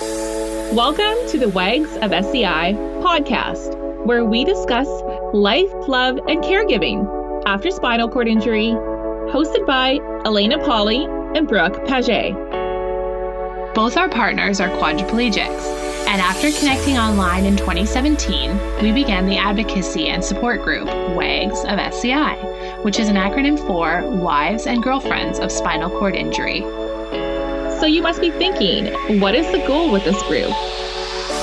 Welcome to the Wags of SCI podcast, where we discuss life, love, and caregiving after spinal cord injury, hosted by Elena Polly and Brooke Paget. Both our partners are quadriplegics, and after connecting online in 2017, we began the advocacy and support group WAGS of SCI, which is an acronym for Wives and Girlfriends of Spinal Cord Injury. So you must be thinking, what is the goal with this group?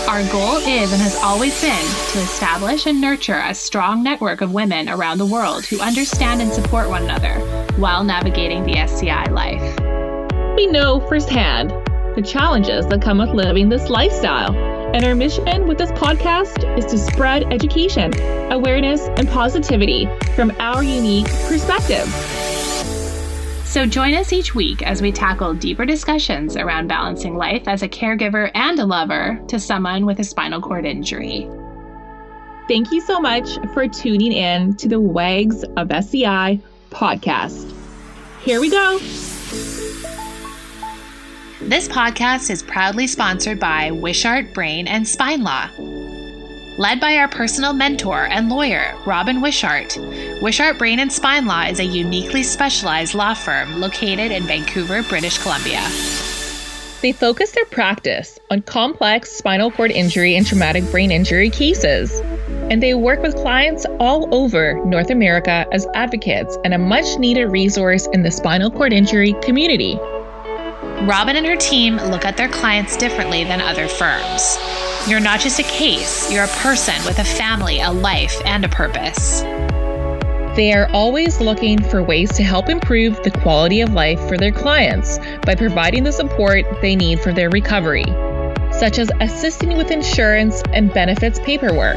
Our goal is and has always been to establish and nurture a strong network of women around the world who understand and support one another while navigating the SCI life. We know firsthand the challenges that come with living this lifestyle. And our mission with this podcast is to spread education, awareness, and positivity from our unique perspective. So join us each week as we tackle deeper discussions around balancing life as a caregiver and a lover to someone with a spinal cord injury. Thank you so much for tuning in to the WAGS of SCI podcast. Here we go. This podcast is proudly sponsored by Wishart Brain and Spine Law. Led by our personal mentor and lawyer, Robin Wishart, Wishart Brain and Spine Law is a uniquely specialized law firm located in Vancouver, British Columbia. They focus their practice on complex spinal cord injury and traumatic brain injury cases. And they work with clients all over North America as advocates and a much needed resource in the spinal cord injury community. Robin and her team look at their clients differently than other firms. You're not just a case, you're a person with a family, a life, and a purpose. They are always looking for ways to help improve the quality of life for their clients by providing the support they need for their recovery, such as assisting with insurance and benefits paperwork,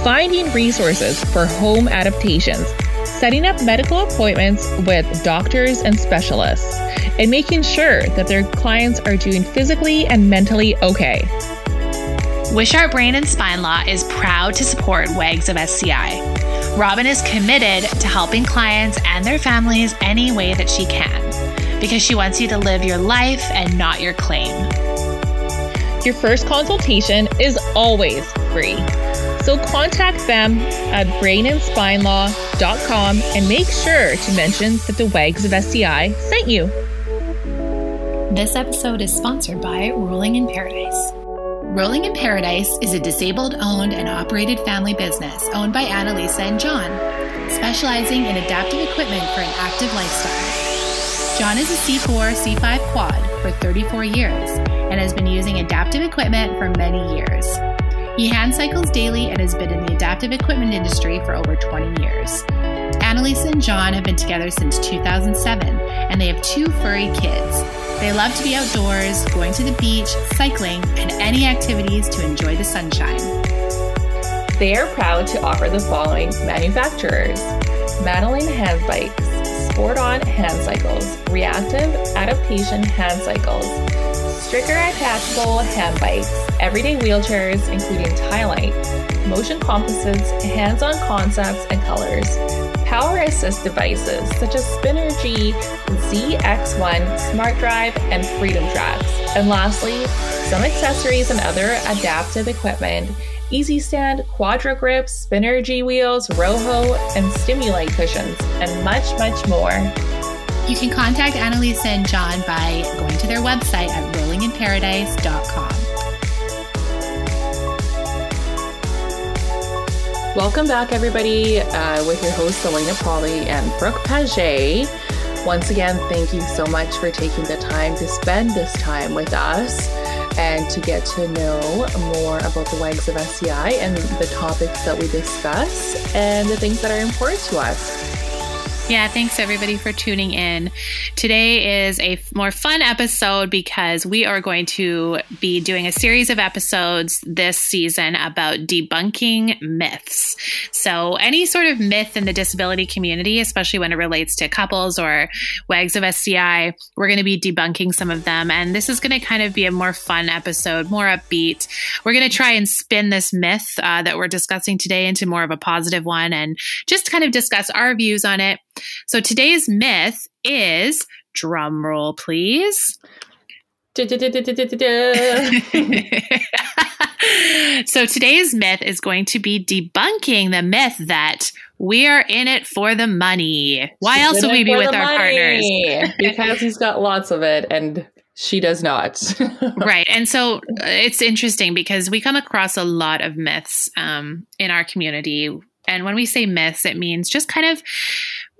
finding resources for home adaptations, setting up medical appointments with doctors and specialists, and making sure that their clients are doing physically and mentally okay. Wishart Brain and Spine Law is proud to support WAGS of SCI. Robin is committed to helping clients and their families any way that she can because she wants you to live your life and not your claim. Your first consultation is always free. So contact them at brainandspinelaw.com and make sure to mention that the WAGS of SCI sent you. This episode is sponsored by Rolling in Paradise. Rolling in Paradise is a disabled owned and operated family business owned by Annalisa and John, specializing in adaptive equipment for an active lifestyle. John is a C4, C5 quad for 34 years and has been using adaptive equipment for many years. He hand cycles daily and has been in the adaptive equipment industry for over 20 years. Annalisa and John have been together since 2007 and they have two furry kids. They love to be outdoors, going to the beach, cycling, and any activities to enjoy the sunshine. They are proud to offer the following manufacturers Madeline Hand Bikes, Sport On Hand Cycles, Reactive Adaptation Hand Cycles, Stricker Attachable Hand Bikes, Everyday Wheelchairs, including Light, Motion Composites, Hands On Concepts and Colors, power assist devices such as Spinergy, ZX1, Smart Drive, and Freedom Tracks. And lastly, some accessories and other adaptive equipment Easy Stand, Quadra Grips, Spinergy wheels, Roho, and Stimulite cushions, and much, much more. You can contact Annalisa and John by going to their website at rollinginparadise.com. Welcome back, everybody, uh, with your hosts, Elena Polly and Brooke Paget. Once again, thank you so much for taking the time to spend this time with us and to get to know more about the WAGs of SCI and the topics that we discuss and the things that are important to us. Yeah, thanks everybody for tuning in. Today is a more fun episode because we are going to be doing a series of episodes this season about debunking myths. So, any sort of myth in the disability community, especially when it relates to couples or WAGs of SCI, we're going to be debunking some of them. And this is going to kind of be a more fun episode, more upbeat. We're going to try and spin this myth uh, that we're discussing today into more of a positive one and just kind of discuss our views on it. So today's myth is drum roll, please. so today's myth is going to be debunking the myth that we are in it for the money. Why She's else would we be with our money. partners? because he's got lots of it and she does not. right. And so uh, it's interesting because we come across a lot of myths um, in our community. And when we say myths, it means just kind of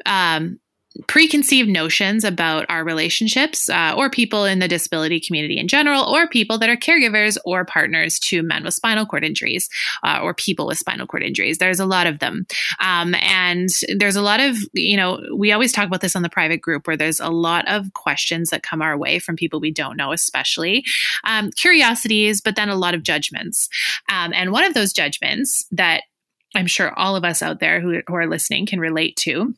um, preconceived notions about our relationships uh, or people in the disability community in general or people that are caregivers or partners to men with spinal cord injuries uh, or people with spinal cord injuries. There's a lot of them. Um, and there's a lot of you know we always talk about this on the private group where there's a lot of questions that come our way from people we don't know especially. Um, curiosities but then a lot of judgments. Um, and one of those judgments that I'm sure all of us out there who, who are listening can relate to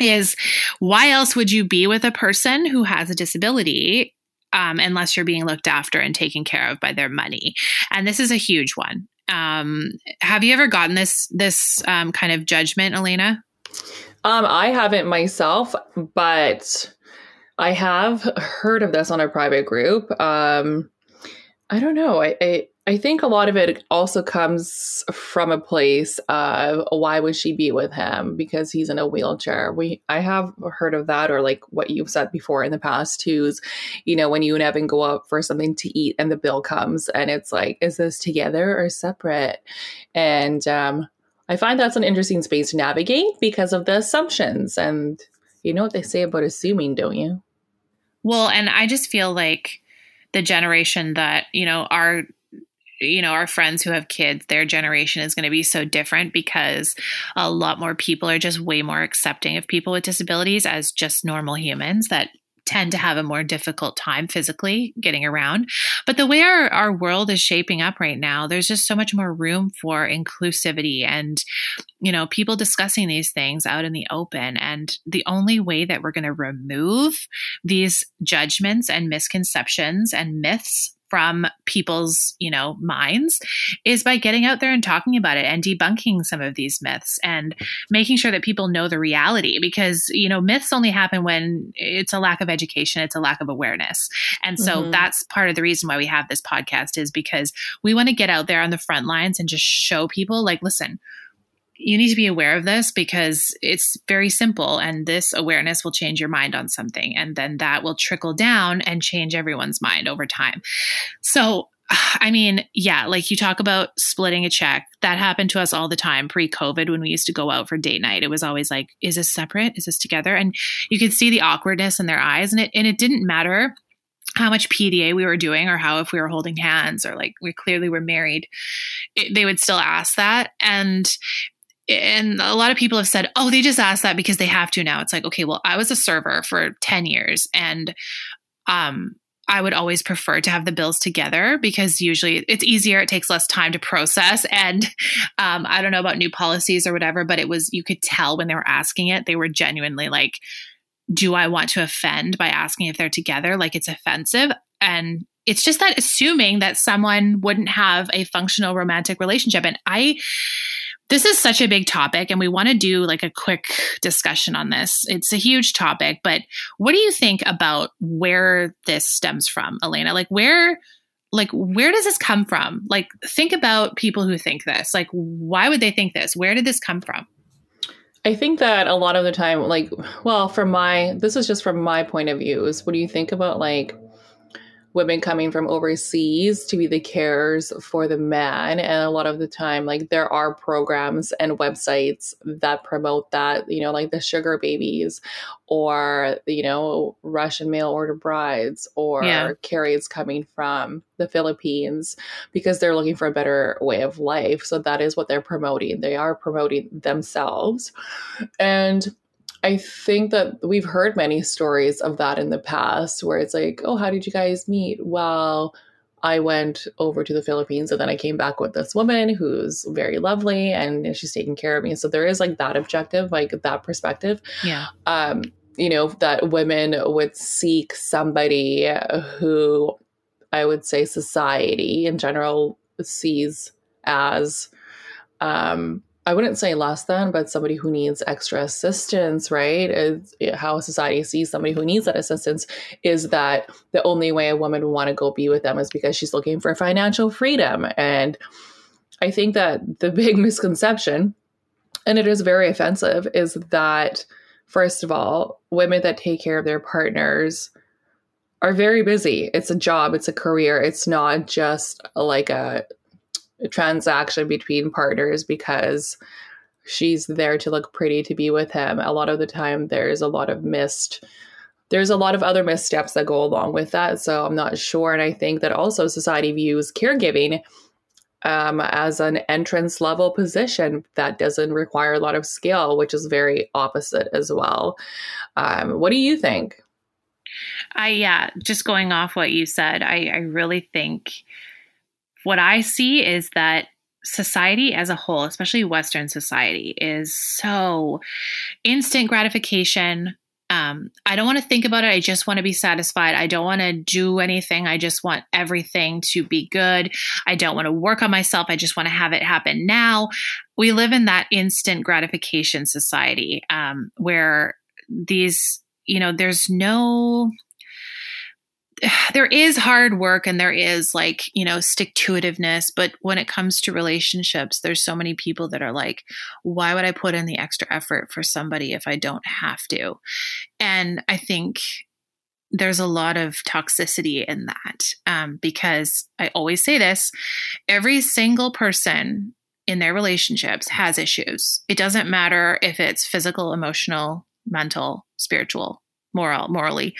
is why else would you be with a person who has a disability um, unless you're being looked after and taken care of by their money? And this is a huge one. Um, have you ever gotten this this um, kind of judgment, Elena? Um, I haven't myself, but I have heard of this on a private group. Um, I don't know. I, I I think a lot of it also comes from a place of why would she be with him because he's in a wheelchair. We I have heard of that or like what you've said before in the past too is, you know, when you and Evan go out for something to eat and the bill comes and it's like, is this together or separate? And um, I find that's an interesting space to navigate because of the assumptions and you know what they say about assuming, don't you? Well, and I just feel like the generation that, you know, our you know, our friends who have kids, their generation is going to be so different because a lot more people are just way more accepting of people with disabilities as just normal humans that tend to have a more difficult time physically getting around. But the way our, our world is shaping up right now, there's just so much more room for inclusivity and, you know, people discussing these things out in the open. And the only way that we're going to remove these judgments and misconceptions and myths from people's, you know, minds is by getting out there and talking about it and debunking some of these myths and making sure that people know the reality because, you know, myths only happen when it's a lack of education, it's a lack of awareness. And so mm-hmm. that's part of the reason why we have this podcast is because we want to get out there on the front lines and just show people like, listen, you need to be aware of this because it's very simple and this awareness will change your mind on something and then that will trickle down and change everyone's mind over time so I mean, yeah, like you talk about splitting a check. That happened to us all the time pre COVID when we used to go out for date night. It was always like, is this separate? Is this together? And you could see the awkwardness in their eyes. And it, and it didn't matter how much PDA we were doing or how if we were holding hands or like we clearly were married, it, they would still ask that. And and a lot of people have said, oh, they just ask that because they have to now. It's like, okay, well, I was a server for 10 years and um, I would always prefer to have the bills together because usually it's easier. It takes less time to process. And um, I don't know about new policies or whatever, but it was, you could tell when they were asking it, they were genuinely like, do I want to offend by asking if they're together? Like it's offensive. And it's just that assuming that someone wouldn't have a functional romantic relationship. And I, this is such a big topic, and we want to do like a quick discussion on this. It's a huge topic, but what do you think about where this stems from, Elena? Like, where like where does this come from? Like think about people who think this. Like why would they think this? Where did this come from? I think that a lot of the time like well from my this is just from my point of view is what do you think about like women coming from overseas to be the carers for the man. And a lot of the time like there are programs and websites that promote that you know like the sugar babies or you know russian mail order brides or yeah. carriers coming from the philippines because they're looking for a better way of life. So that is what they're promoting. They are promoting themselves. And I think that we've heard many stories of that in the past where it's like, oh, how did you guys meet? Well, I went over to the Philippines and then I came back with this woman who's very lovely and she's taking care of me. So there is like that objective, like that perspective. Yeah. Um, you know, that women would seek somebody who I would say society in general sees as um I wouldn't say less than, but somebody who needs extra assistance, right? Is how society sees somebody who needs that assistance is that the only way a woman would want to go be with them is because she's looking for financial freedom. And I think that the big misconception, and it is very offensive, is that first of all, women that take care of their partners are very busy. It's a job, it's a career. It's not just like a transaction between partners because she's there to look pretty to be with him. A lot of the time, there's a lot of missed. There's a lot of other missteps that go along with that. So I'm not sure. And I think that also society views caregiving um, as an entrance level position that doesn't require a lot of skill, which is very opposite as well. Um, what do you think? I, yeah, just going off what you said, I, I really think what I see is that society as a whole, especially Western society, is so instant gratification. Um, I don't want to think about it. I just want to be satisfied. I don't want to do anything. I just want everything to be good. I don't want to work on myself. I just want to have it happen now. We live in that instant gratification society um, where these, you know, there's no there is hard work and there is like, you know, stick to itiveness. But when it comes to relationships, there's so many people that are like, why would I put in the extra effort for somebody if I don't have to? And I think there's a lot of toxicity in that um, because I always say this every single person in their relationships has issues. It doesn't matter if it's physical, emotional, mental, spiritual, moral, morally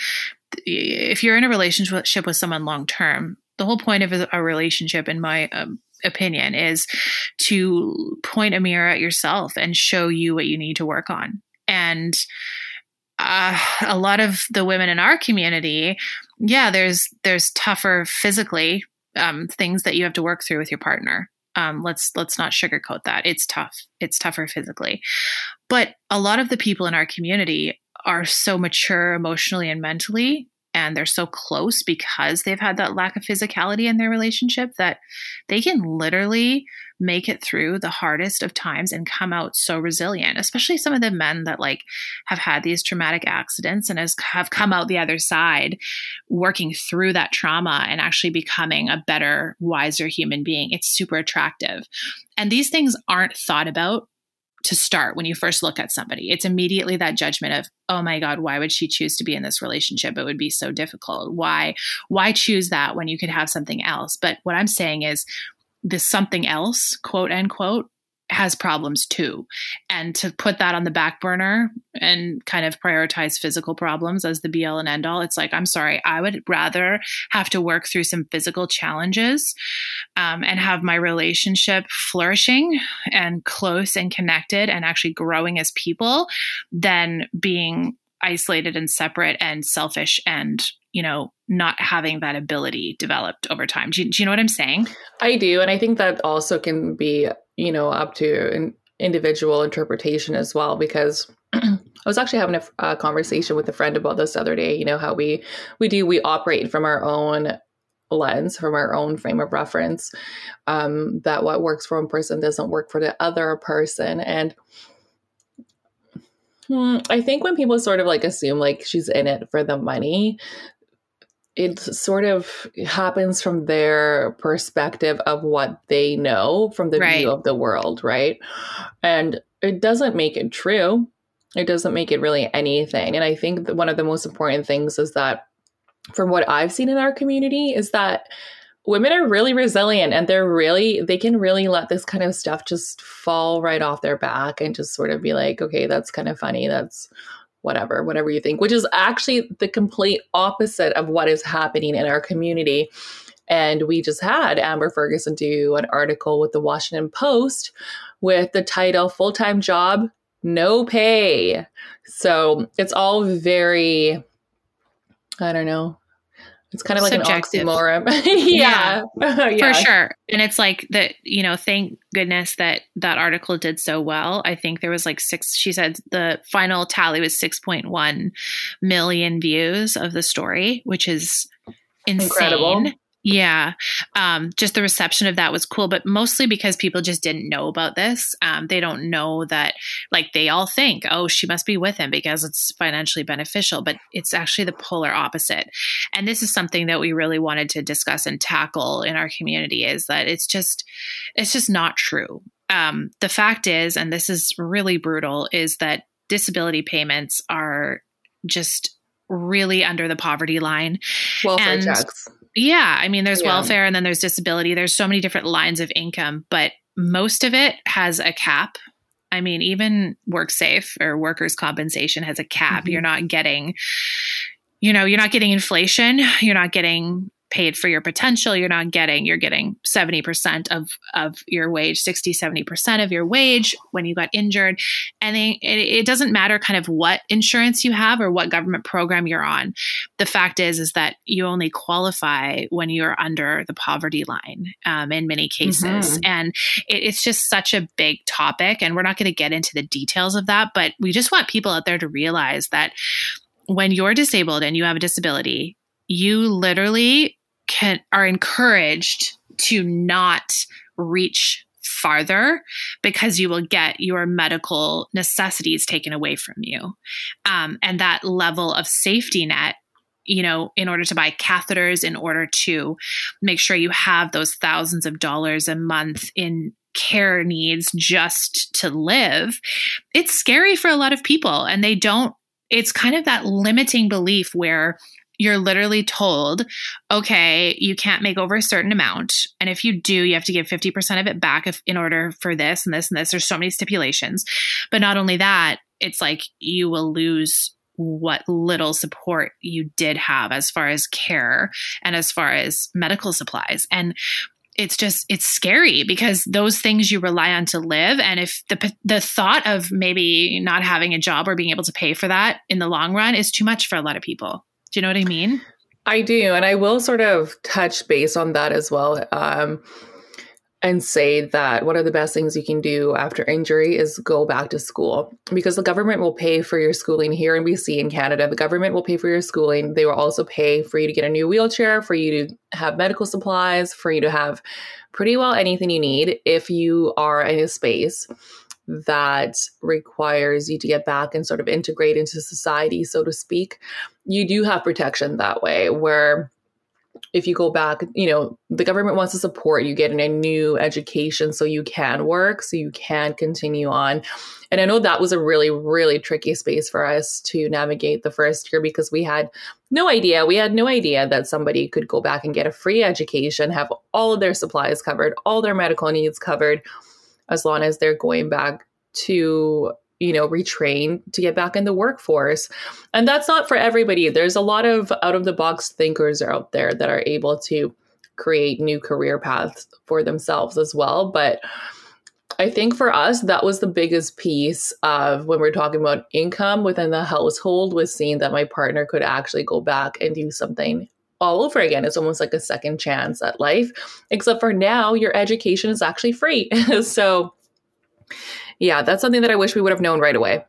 if you're in a relationship with someone long term, the whole point of a relationship, in my um, opinion, is to point a mirror at yourself and show you what you need to work on. And uh, a lot of the women in our community, yeah, there's there's tougher physically um, things that you have to work through with your partner. Um, let's let's not sugarcoat that. It's tough. It's tougher physically, but a lot of the people in our community are so mature emotionally and mentally and they're so close because they've had that lack of physicality in their relationship that they can literally make it through the hardest of times and come out so resilient especially some of the men that like have had these traumatic accidents and has, have come out the other side working through that trauma and actually becoming a better wiser human being. It's super attractive. And these things aren't thought about to start when you first look at somebody. It's immediately that judgment of, oh my God, why would she choose to be in this relationship? It would be so difficult. Why, why choose that when you could have something else? But what I'm saying is this something else, quote unquote, has problems too. And to put that on the back burner and kind of prioritize physical problems as the be all and end all, it's like, I'm sorry, I would rather have to work through some physical challenges um, and have my relationship flourishing and close and connected and actually growing as people than being isolated and separate and selfish and you know not having that ability developed over time do you, do you know what i'm saying i do and i think that also can be you know up to an individual interpretation as well because I was actually having a, a, conversation with a friend about this the other day. You know how we we do we operate from our own lens, from our own frame of reference. Um, that what works for one person doesn't work for the other person, and hmm, I think when people sort of like assume like she's in it for the money, it sort of happens from their perspective of what they know from the right. view of the world, right? And it doesn't make it true. It doesn't make it really anything. And I think that one of the most important things is that, from what I've seen in our community, is that women are really resilient and they're really, they can really let this kind of stuff just fall right off their back and just sort of be like, okay, that's kind of funny. That's whatever, whatever you think, which is actually the complete opposite of what is happening in our community. And we just had Amber Ferguson do an article with the Washington Post with the title Full Time Job, No Pay. So it's all very, I don't know, it's kind of like Subjective. an oxymoron. yeah. Yeah. yeah. For sure. And it's like that, you know, thank goodness that that article did so well. I think there was like six, she said the final tally was 6.1 million views of the story, which is insane. Incredible. Yeah. Um, just the reception of that was cool, but mostly because people just didn't know about this. Um, they don't know that, like, they all think, oh, she must be with him because it's financially beneficial, but it's actually the polar opposite. And this is something that we really wanted to discuss and tackle in our community is that it's just, it's just not true. Um, the fact is, and this is really brutal, is that disability payments are just really under the poverty line. Welfare and, checks yeah. I mean, there's yeah. welfare and then there's disability. There's so many different lines of income, but most of it has a cap. I mean, even WorkSafe or workers' compensation has a cap. Mm-hmm. You're not getting, you know, you're not getting inflation. You're not getting paid for your potential you're not getting you're getting 70% of of your wage 60 70% of your wage when you got injured. And they, it, it, doesn't matter kind of what insurance you have or what government program you're on. The fact is is that you only qualify when you're under the poverty line um, in many cases. Mm-hmm. and it, it's just such a big topic and we're not going to get into the details of that but we just want people out there to realize that when you're disabled and you have a disability you literally can are encouraged to not reach farther because you will get your medical necessities taken away from you. Um, and that level of safety net you know in order to buy catheters in order to make sure you have those thousands of dollars a month in care needs just to live it's scary for a lot of people. And they don't it's kind of that limiting belief where you're literally told, okay, you can't make over a certain amount. And if you do, you have to give 50% of it back if, in order for this and this and this. There's so many stipulations. But not only that, it's like you will lose what little support you did have as far as care and as far as medical supplies. And it's just it's scary because those things you rely on to live and if the the thought of maybe not having a job or being able to pay for that in the long run is too much for a lot of people do you know what I mean? I do. And I will sort of touch base on that as well. Um, and say that one of the best things you can do after injury is go back to school because the government will pay for your schooling here in BC in Canada. The government will pay for your schooling. They will also pay for you to get a new wheelchair, for you to have medical supplies, for you to have pretty well anything you need if you are in a space that requires you to get back and sort of integrate into society, so to speak, you do have protection that way where if you go back, you know, the government wants to support you getting a new education so you can work, so you can continue on. And I know that was a really, really tricky space for us to navigate the first year because we had no idea. We had no idea that somebody could go back and get a free education, have all of their supplies covered, all their medical needs covered as long as they're going back to you know retrain to get back in the workforce. And that's not for everybody. There's a lot of out of the box thinkers out there that are able to create new career paths for themselves as well. But I think for us, that was the biggest piece of when we're talking about income within the household was seeing that my partner could actually go back and do something all over again. It's almost like a second chance at life, except for now your education is actually free. so, yeah, that's something that I wish we would have known right away.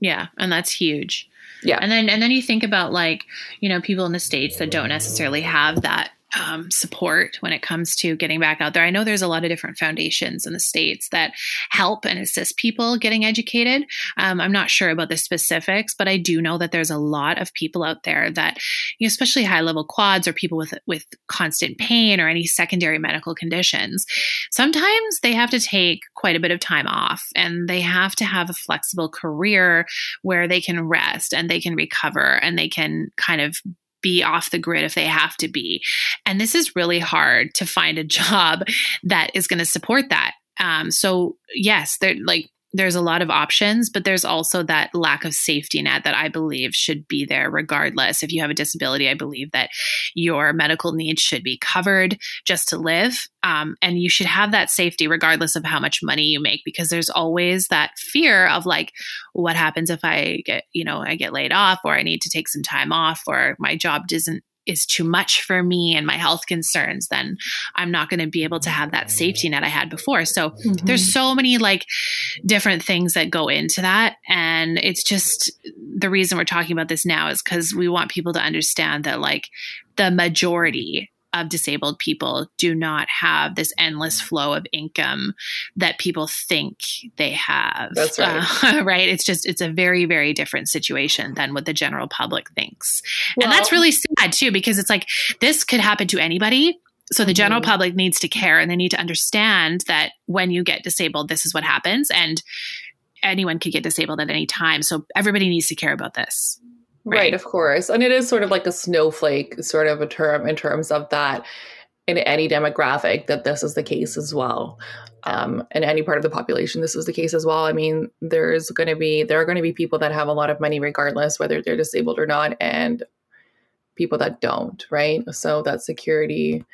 Yeah, and that's huge. Yeah. And then and then you think about like, you know, people in the states that don't necessarily have that um, support when it comes to getting back out there. I know there's a lot of different foundations in the states that help and assist people getting educated. Um, I'm not sure about the specifics, but I do know that there's a lot of people out there that, you know, especially high level quads or people with with constant pain or any secondary medical conditions. Sometimes they have to take quite a bit of time off, and they have to have a flexible career where they can rest and they can recover and they can kind of be off the grid if they have to be. And this is really hard to find a job that is going to support that. Um, so yes, they're like there's a lot of options, but there's also that lack of safety net that I believe should be there regardless. If you have a disability, I believe that your medical needs should be covered just to live. Um, and you should have that safety regardless of how much money you make, because there's always that fear of like, what happens if I get, you know, I get laid off or I need to take some time off or my job doesn't is too much for me and my health concerns, then I'm not going to be able to have that safety net I had before. So mm-hmm. there's so many like different things that go into that. And it's just the reason we're talking about this now is because we want people to understand that like the majority of disabled people do not have this endless flow of income that people think they have. That's right. Uh, right. It's just, it's a very, very different situation than what the general public thinks. Well, and that's really sad too, because it's like this could happen to anybody. So the general mm-hmm. public needs to care and they need to understand that when you get disabled, this is what happens. And anyone could get disabled at any time. So everybody needs to care about this. Right? right, of course. And it is sort of like a snowflake sort of a term in terms of that in any demographic that this is the case as well. Um, in any part of the population, this is the case as well. I mean, there's going to be there are going to be people that have a lot of money regardless whether they're disabled or not, and people that don't. Right, so that security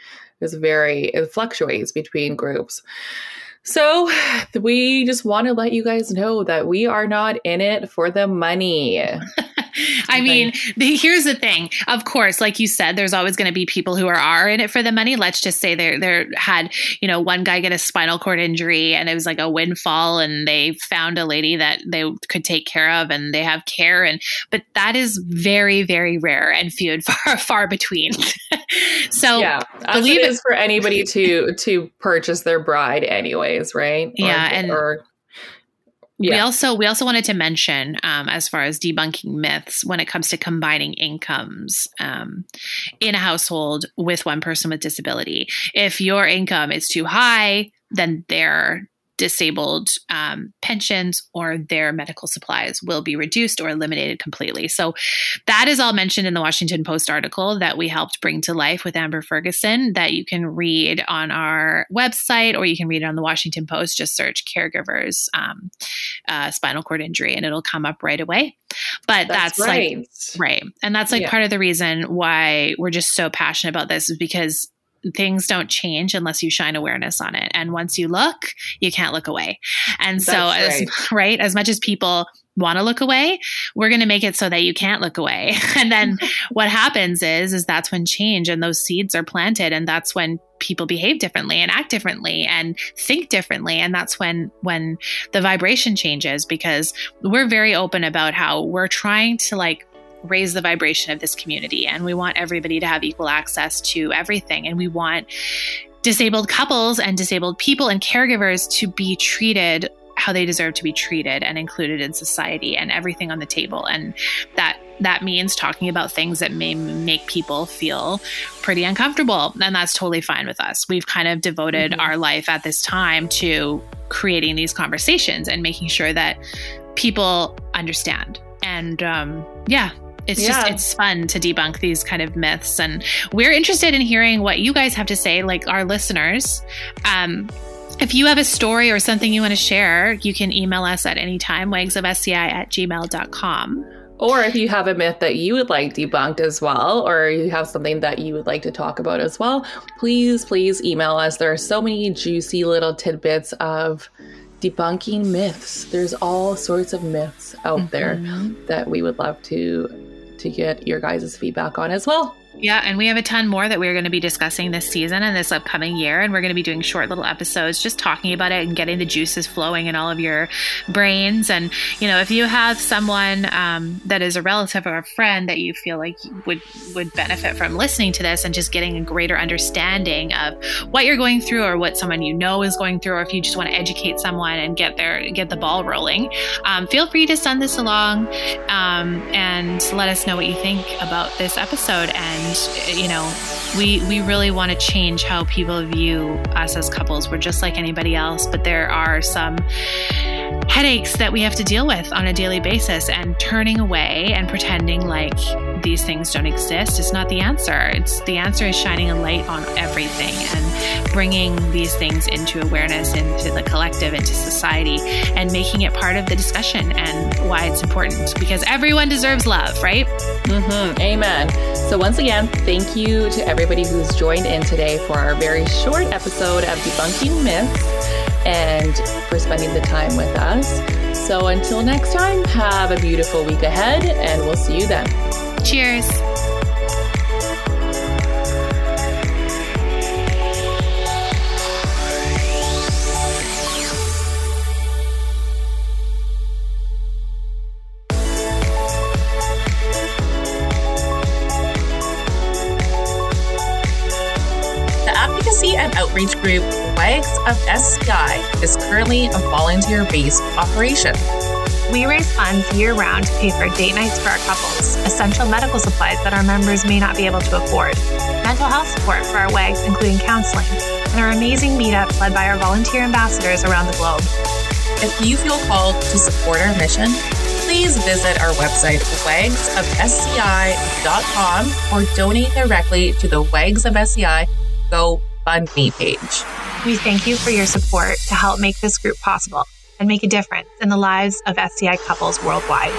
is very it fluctuates between groups. So, we just want to let you guys know that we are not in it for the money. I mean, the, here's the thing. Of course, like you said, there's always going to be people who are, are in it for the money. Let's just say there there had, you know, one guy get a spinal cord injury and it was like a windfall and they found a lady that they could take care of and they have care and but that is very very rare and few and far far between. so Yeah, believe it is for anybody to to purchase their bride anyways, right? Or, yeah, and or yeah. We also we also wanted to mention um, as far as debunking myths when it comes to combining incomes um, in a household with one person with disability. If your income is too high, then they're disabled um, pensions or their medical supplies will be reduced or eliminated completely. So that is all mentioned in the Washington Post article that we helped bring to life with Amber Ferguson that you can read on our website or you can read it on the Washington Post. Just search caregivers um, uh, spinal cord injury and it'll come up right away. But that's, that's right. like, right. And that's like yeah. part of the reason why we're just so passionate about this is because things don't change unless you shine awareness on it. And once you look, you can't look away. And so, as, right. right, as much as people want to look away, we're going to make it so that you can't look away. And then what happens is, is that's when change and those seeds are planted. And that's when people behave differently and act differently and think differently. And that's when, when the vibration changes because we're very open about how we're trying to like raise the vibration of this community. And we want everybody to have equal access to everything. And we want disabled couples and disabled people and caregivers to be treated how they deserve to be treated and included in society and everything on the table and that that means talking about things that may make people feel pretty uncomfortable and that's totally fine with us we've kind of devoted mm-hmm. our life at this time to creating these conversations and making sure that people understand and um, yeah it's yeah. just it's fun to debunk these kind of myths and we're interested in hearing what you guys have to say like our listeners um, if you have a story or something you want to share you can email us at any time wagsofsci at gmail.com or if you have a myth that you would like debunked as well, or you have something that you would like to talk about as well, please, please email us. There are so many juicy little tidbits of debunking myths. There's all sorts of myths out mm-hmm. there that we would love to to get your guys' feedback on as well. Yeah, and we have a ton more that we're going to be discussing this season and this upcoming year. And we're going to be doing short little episodes just talking about it and getting the juices flowing in all of your brains. And, you know, if you have someone um, that is a relative or a friend that you feel like would, would benefit from listening to this and just getting a greater understanding of what you're going through or what someone you know is going through, or if you just want to educate someone and get their, get the ball rolling, um, feel free to send this along um, and let us know what you think about this episode. And and you know we we really want to change how people view us as couples. We're just like anybody else but there are some headaches that we have to deal with on a daily basis and turning away and pretending like these things don't exist is not the answer. It's the answer is shining a light on everything and bringing these things into awareness into the collective into society and making it part of the discussion and why it's important because everyone deserves love right? Mm-hmm. amen. So once again thank you to everybody who's joined in today for our very short episode of debunking myths and for spending the time with us. So until next time, have a beautiful week ahead, and we'll see you then. Cheers. The Advocacy and outreach group WAGS of SCI is currently a volunteer based operation. We raise funds year round to pay for date nights for our couples, essential medical supplies that our members may not be able to afford, mental health support for our WAGs, including counseling, and our amazing meetups led by our volunteer ambassadors around the globe. If you feel called to support our mission, please visit our website, wagsofsci.com, or donate directly to the Wags of SCI GoFundMe page. We thank you for your support to help make this group possible and make a difference in the lives of SCI couples worldwide.